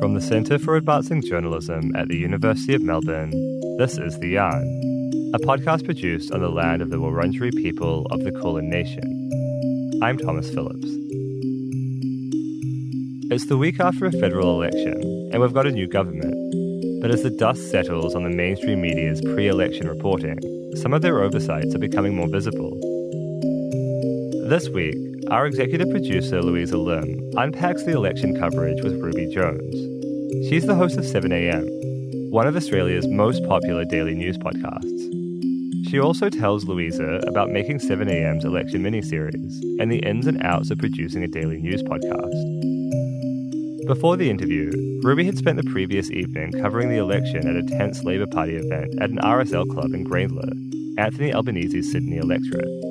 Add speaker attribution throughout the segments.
Speaker 1: From the Centre for Advancing Journalism at the University of Melbourne, this is The Yarn, a podcast produced on the land of the Wurundjeri people of the Kulin Nation. I'm Thomas Phillips. It's the week after a federal election, and we've got a new government. But as the dust settles on the mainstream media's pre election reporting, some of their oversights are becoming more visible. This week, our executive producer, Louisa Lim, unpacks the election coverage with Ruby Jones. She's the host of 7am, one of Australia's most popular daily news podcasts. She also tells Louisa about making 7am's election miniseries and the ins and outs of producing a daily news podcast. Before the interview, Ruby had spent the previous evening covering the election at a tense Labor Party event at an RSL club in Grayndler, Anthony Albanese's Sydney electorate.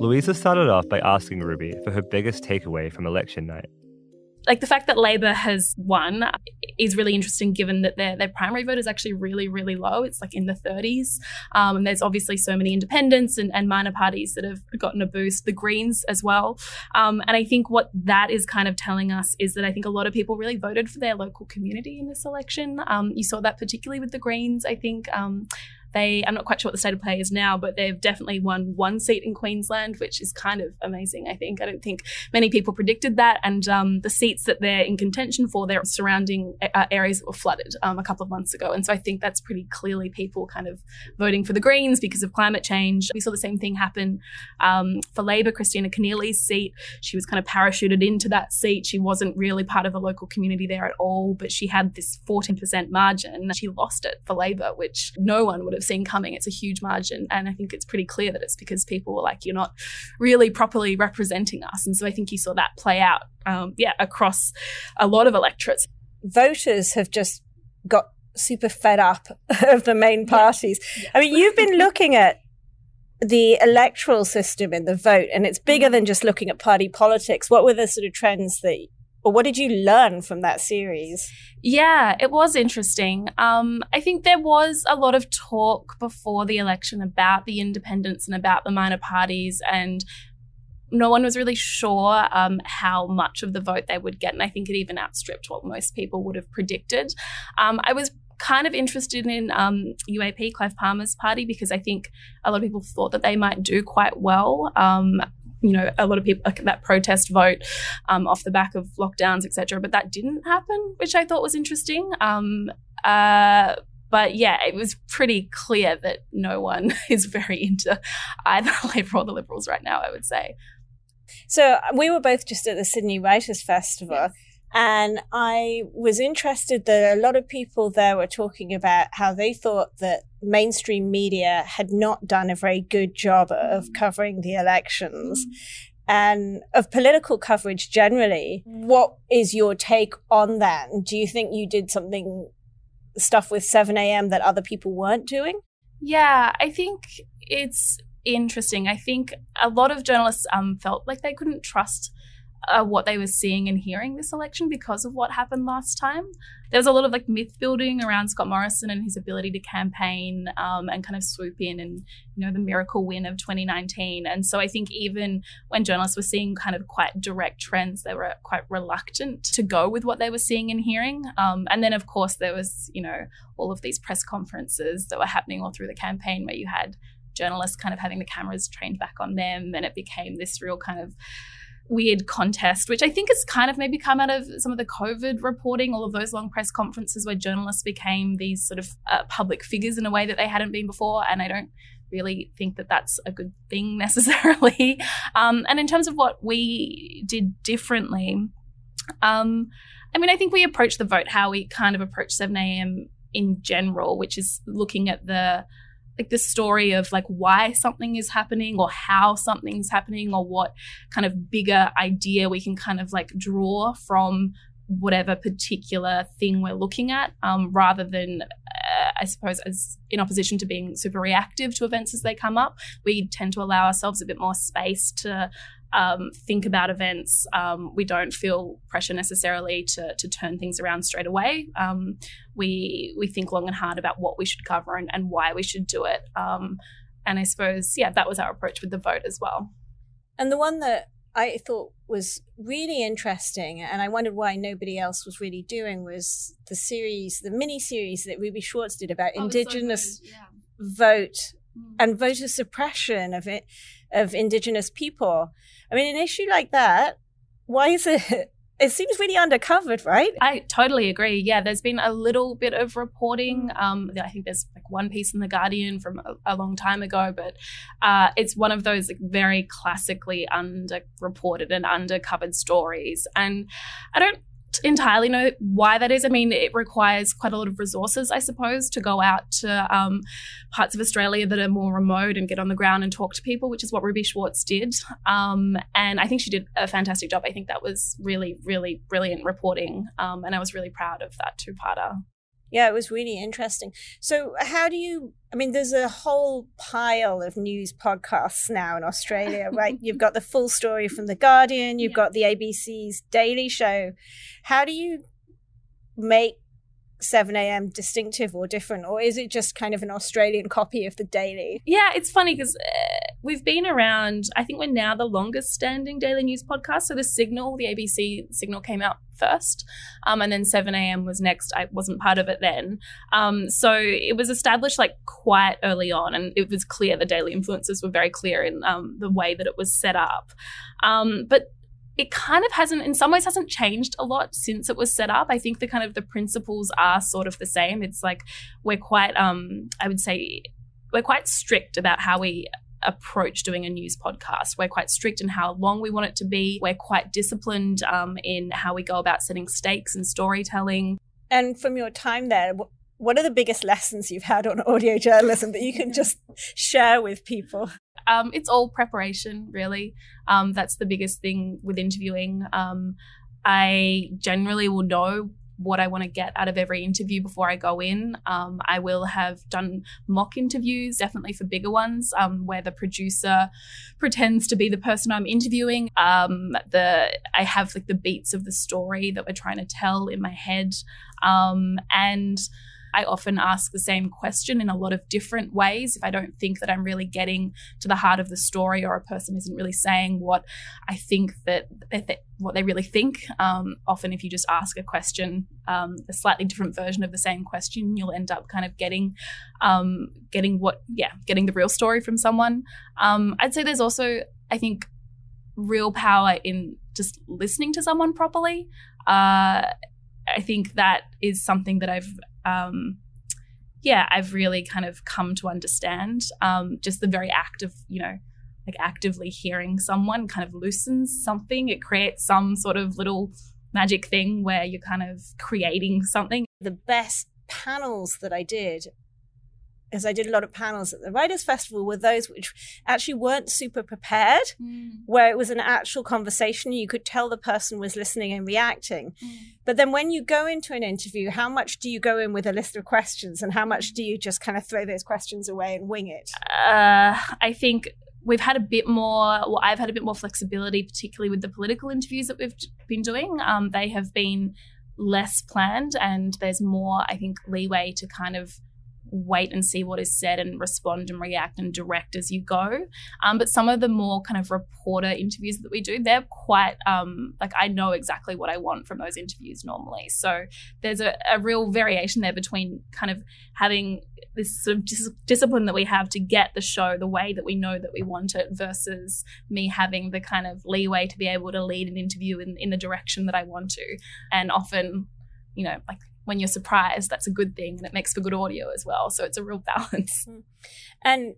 Speaker 1: Louisa started off by asking Ruby for her biggest takeaway from election night
Speaker 2: like the fact that Labor has won is really interesting given that their, their primary vote is actually really, really low. It's like in the 30s. Um, and there's obviously so many independents and, and, minor parties that have gotten a boost, the Greens as well. Um, and I think what that is kind of telling us is that I think a lot of people really voted for their local community in this election. Um, you saw that particularly with the Greens, I think. They, I'm not quite sure what the state of play is now, but they've definitely won one seat in Queensland, which is kind of amazing. I think I don't think many people predicted that, and um, the seats that they're in contention for, they're surrounding uh, areas that were flooded um, a couple of months ago, and so I think that's pretty clearly people kind of voting for the Greens because of climate change. We saw the same thing happen um, for Labor. Kristina Keneally's seat, she was kind of parachuted into that seat. She wasn't really part of a local community there at all, but she had this 14% margin. She lost it for Labor, which no one would have have seen coming. It's a huge margin. And I think it's pretty clear that it's because people were like, you're not really properly representing us. And so I think you saw that play out, um, yeah, across a lot of electorates.
Speaker 3: Voters have just got super fed up of the main parties. Yeah. Yeah. I mean, you've been looking at the electoral system in the vote, and it's bigger mm-hmm. than just looking at party politics. What were the sort of trends that or what did you learn from that series?
Speaker 2: Yeah, it was interesting. Um, I think there was a lot of talk before the election about the independents and about the minor parties, and no one was really sure um, how much of the vote they would get. And I think it even outstripped what most people would have predicted. Um, I was kind of interested in um, UAP, Clive Palmer's party, because I think a lot of people thought that they might do quite well. Um, you know a lot of people that protest vote um, off the back of lockdowns etc but that didn't happen which i thought was interesting um, uh, but yeah, it was pretty clear that no one is very into either Labor or the Liberals right now, I would say.
Speaker 3: So we were both just at the Sydney Writers' Festival. Yes. And I was interested that a lot of people there were talking about how they thought that mainstream media had not done a very good job of mm. covering the elections and of political coverage generally. What is your take on that? Do you think you did something, stuff with 7am that other people weren't doing?
Speaker 2: Yeah, I think it's interesting. I think a lot of journalists um, felt like they couldn't trust uh, what they were seeing and hearing this election because of what happened last time. There was a lot of like myth building around Scott Morrison and his ability to campaign um, and kind of swoop in and you know the miracle win of 2019. And so I think even when journalists were seeing kind of quite direct trends, they were quite reluctant to go with what they were seeing and hearing. Um, and then of course there was you know all of these press conferences that were happening all through the campaign where you had journalists kind of having the cameras trained back on them, and it became this real kind of weird contest, which I think has kind of maybe come out of some of the COVID reporting, all of those long press conferences where journalists became these sort of uh, public figures in a way that they hadn't been before. And I don't really think that that's a good thing necessarily. Um, and in terms of what we did differently, um, I mean, I think we approached the vote how we kind of approached 7am in general, which is looking at the like the story of like why something is happening or how something's happening or what kind of bigger idea we can kind of like draw from whatever particular thing we're looking at um, rather than uh, i suppose as in opposition to being super reactive to events as they come up we tend to allow ourselves a bit more space to um, think about events. Um, we don't feel pressure necessarily to, to turn things around straight away. Um, we we think long and hard about what we should cover and, and why we should do it. Um, and I suppose yeah, that was our approach with the vote as well.
Speaker 3: And the one that I thought was really interesting, and I wondered why nobody else was really doing, was the series, the mini series that Ruby Schwartz did about
Speaker 2: Oh,
Speaker 3: Indigenous
Speaker 2: so yeah.
Speaker 3: vote
Speaker 2: Mm.
Speaker 3: and voter suppression of it of Indigenous people. I mean, an issue like that, why is it? It seems really undercovered, right?
Speaker 2: I totally agree. Yeah, there's been a little bit of reporting. Um, I think there's like one piece in the Guardian from a, a long time ago, but uh, it's one of those like very classically underreported and undercovered stories. And I don't entirely know why that is. I mean, it requires quite a lot of resources, I suppose, to go out to um, parts of Australia that are more remote and get on the ground and talk to people, which is what Ruby Schwartz did. Um, and I think she did a fantastic job. I think that was really, really brilliant reporting. Um, and I was really proud of that two parter.
Speaker 3: Yeah, it was really interesting. So, how do you? I mean, there's a whole pile of news podcasts now in Australia, right? You've got the full story from The Guardian, you've
Speaker 2: Yeah.
Speaker 3: got the ABC's Daily Show. How do you make 7 a.m. distinctive or different, or is it just kind of an Australian copy of The Daily?
Speaker 2: Yeah, it's funny because uh, we've been around. I think we're now the longest standing daily news podcast. So the Signal, the ABC Signal, came out first, um, and then 7 a.m. was next. I wasn't part of it then, um, so it was established like quite early on, and it was clear the daily influences were very clear in um, the way that it was set up. Um, but it kind of hasn't in some ways hasn't changed a lot since it was set up i think the kind of the principles are sort of the same it's like we're quite um i would say we're quite strict about how we approach doing a news podcast we're quite strict in how long we want it to be we're quite disciplined um, in how we go about setting stakes and storytelling
Speaker 3: And from your time there, what are the biggest lessons you've had on audio journalism that you can just share with people?
Speaker 2: um, it's all preparation, really. Um, that's the biggest thing with interviewing. Um, I generally will know what I want to get out of every interview before I go in. Um, I will have done mock interviews, definitely for bigger ones, um, where the producer pretends to be the person I'm interviewing. Um, the I have like the beats of the story that we're trying to tell in my head, um, and I often ask the same question in a lot of different ways if I don't think that I'm really getting to the heart of the story or a person isn't really saying what I think that, what they really think. Um, often, if you just ask a question, um, a slightly different version of the same question, you'll end up kind of getting um, getting what yeah getting the real story from someone. Um, I'd say there's also I think real power in just listening to someone properly. Uh, I think that is something that I've um, yeah, I've really kind of come to understand. Um, just the very act of, you know, like actively hearing someone kind of loosens something. It creates some sort of little magic thing where you're kind of creating something.
Speaker 3: The best panels that I did, because I did a lot of panels at the Writers' Festival, were those which actually weren't super prepared, where it was an actual conversation. You could tell the person was listening and reacting. But then when you go into an interview, how much do you go in with a list of questions and how much do you just kind of throw those questions away and wing it?
Speaker 2: Uh, I think we've had a bit more, well, I've had a bit more flexibility, particularly with the political interviews that we've been doing. Um, they have been less planned and there's more, I think, leeway to kind of wait and see what is said and respond and react and direct as you go. Um, but some of the more kind of reporter interviews that we do, they're quite um, like I know exactly what I want from those interviews normally. So there's a, a real variation there between kind of having this sort of dis- discipline that we have to get the show the way that we know that we want it versus me having the kind of leeway to be able to lead an interview in, in the direction that I want to. And often, you know, like when you're surprised, that's a good thing and it makes for good audio as well. So it's a real balance.
Speaker 3: And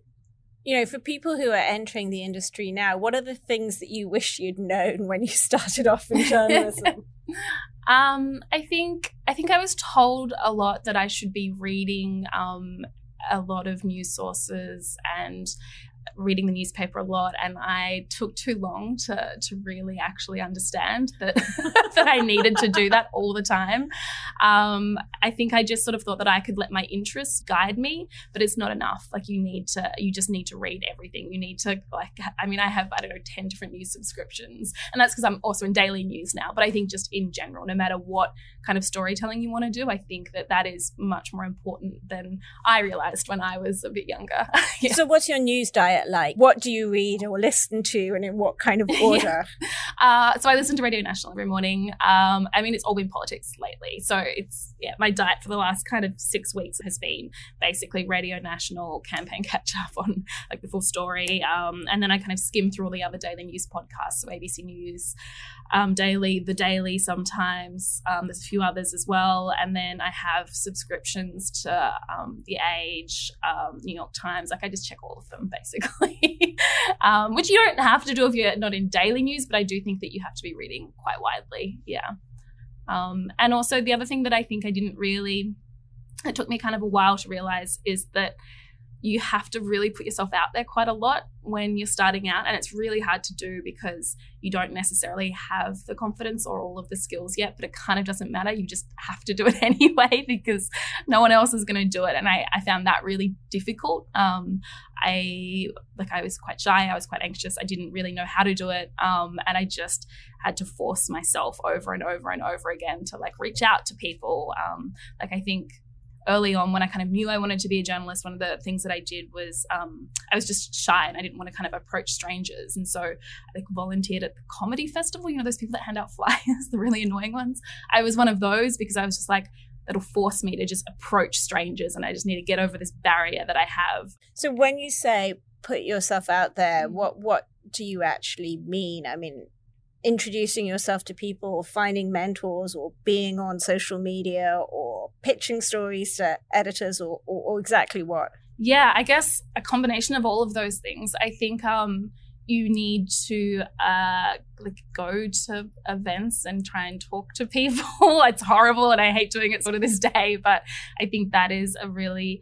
Speaker 3: you know, for people who are entering the industry now, what are the things that you wish you'd known when you started off in journalism?
Speaker 2: Um, I think I think I was told a lot that I should be reading um, a lot of news sources and reading the newspaper a lot and I took too long to to really actually understand that that I needed to do that all the time. Um, I think I just sort of thought that I could let my interests guide me, but it's not enough. Like you need to you just need to read everything. You need to like I mean I have I don't know 10 different news subscriptions and that's because I'm also in daily news now, but I think just in general no matter what kind of storytelling you want to do, I think that that is much more important than I realized when I was a bit younger. yeah.
Speaker 3: So, what's your news diet? Diet like? What do you read or listen to, and in what kind of order?
Speaker 2: uh, so I listen to Radio National every morning. Um, I mean, it's all been politics lately. So it's, yeah, my diet for the last kind of six weeks has been basically Radio National campaign catch up on like the full story. Um, and then I kind of skim through all the other daily news podcasts. So ABC News, um, Daily, The Daily sometimes. Um, there's a few others as well. And then I have subscriptions to um, The Age, um, New York Times. Like I just check all of them basically, um, which you don't have to do if you're not in daily news, but I do think that you have to be reading quite widely. Yeah. Um, and also, the other thing that I think I didn't really, it took me kind of a while to realize is that you have to really put yourself out there quite a lot when you're starting out. And it's really hard to do because you don't necessarily have the confidence or all of the skills yet, but it kind of doesn't matter. You just have to do it anyway because no one else is going to do it. And I, I found that really difficult. Um, I like I was quite shy. I was quite anxious. I didn't really know how to do it. Um, and I just had to force myself over and over and over again to like reach out to people. Um, like I think early on when I kind of knew I wanted to be a journalist, one of the things that I did was um, I was just shy and I didn't want to kind of approach strangers. And so I like volunteered at the comedy festival, you know, those people that hand out flyers, the really annoying ones. I was one of those because I was just like, that'll force me to just approach strangers and I just need to get over this barrier that I have.
Speaker 3: So when you say put yourself out there, what what do you actually mean? I mean, introducing yourself to people or finding mentors or being on social media or pitching stories to editors or, or, or exactly what?
Speaker 2: Yeah, I guess a combination of all of those things. I think um, you need to uh, like go to events and try and talk to people. it's horrible, and I hate doing it sort of this day, but I think that is a really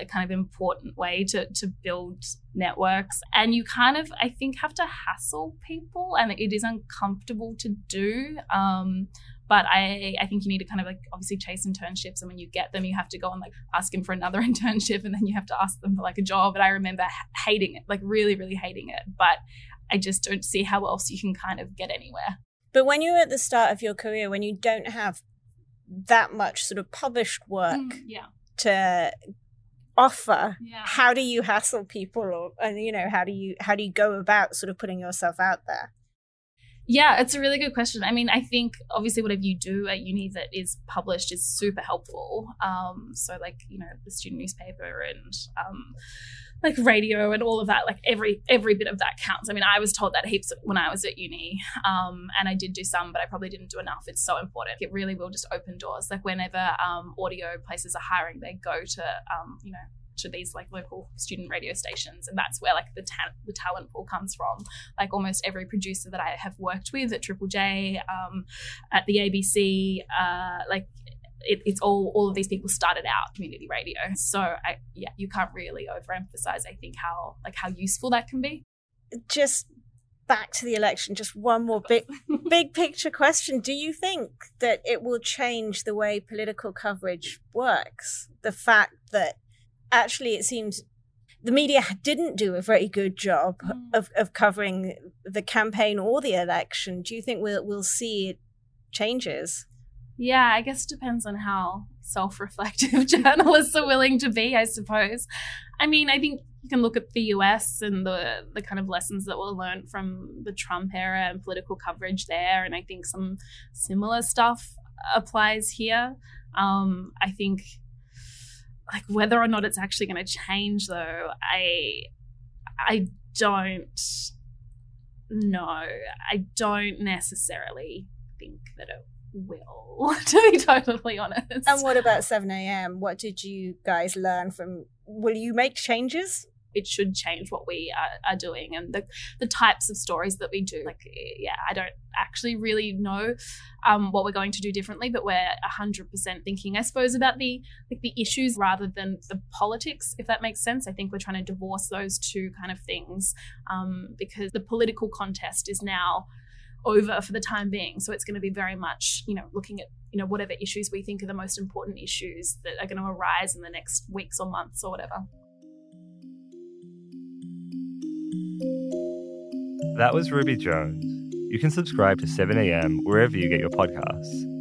Speaker 2: a kind of important way to to build networks. And you kind of i think have to hassle people and it is uncomfortable to do um, but I, I think you need to kind of like obviously chase internships and when you get them you have to go and like ask them for another internship and then you have to ask them for like a job. And i remember hating it like really really hating it but i just don't see how else you can kind of get anywhere.
Speaker 3: But when you're at the start of your career when you don't have that much sort of published work
Speaker 2: mm, yeah.
Speaker 3: to offer
Speaker 2: yeah.
Speaker 3: how do you hassle people or and you know how do you how do you go about sort of putting yourself out there?
Speaker 2: Yeah it's a really good question. I mean i think obviously whatever you do at uni that is published is super helpful. Um so like you know the student newspaper and um like radio and all of that like every every bit of that counts. I mean i was told that heaps when i was at uni um, and i did do some but i probably didn't do enough. It's so important. It really will just open doors. Like whenever um, audio places are hiring they go to um, you know to these like local student radio stations and that's where like the, ta- the talent pool comes from. Like almost every producer that i have worked with at triple j um, at the abc uh, like it, it's all all of these people started out community radio. So I yeah, you can't really overemphasize. I think how like how useful that can be.
Speaker 3: Just back to the election. Just one more big big picture question. Do you think that it will change the way political coverage works? The fact that actually it seems the media didn't do a very good job mm. of, of covering the campaign or the election. Do you think we'll we'll see changes?
Speaker 2: Yeah, I guess it depends on how self reflective journalists are willing to be, I suppose. I mean, I think you can look at the US and the, the kind of lessons that were learned from the Trump era and political coverage there. And I think some similar stuff applies here. Um, I think, like, whether or not it's actually going to change, though, I, I don't know. I don't necessarily think that it will, to be totally honest.
Speaker 3: And what about 7 a.m.? What did you guys learn from? Will you make changes?
Speaker 2: It should change what we are, are doing and the, the types of stories that we do. Like, yeah, I don't actually really know um, what we're going to do differently, but we're 100% thinking, I suppose, about the like the issues rather than the politics, if that makes sense. I think we're trying to divorce those two kind of things um, because the political contest is now over for the time being. So it's going to be very much, you know, looking at, you know, whatever issues we think are the most important issues that are going to arise in the next weeks or months or whatever.
Speaker 1: That was Ruby Jones. You can subscribe to 7am wherever you get your podcasts.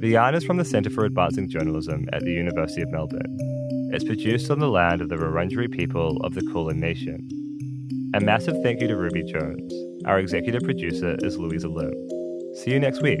Speaker 1: The yarn is from the Centre for Advancing Journalism at the University of Melbourne. It's produced on the land of the Wurundjeri people of the Kulin Nation. A massive thank you to Ruby Jones. Our executive producer is Louisa Lim. See you next week.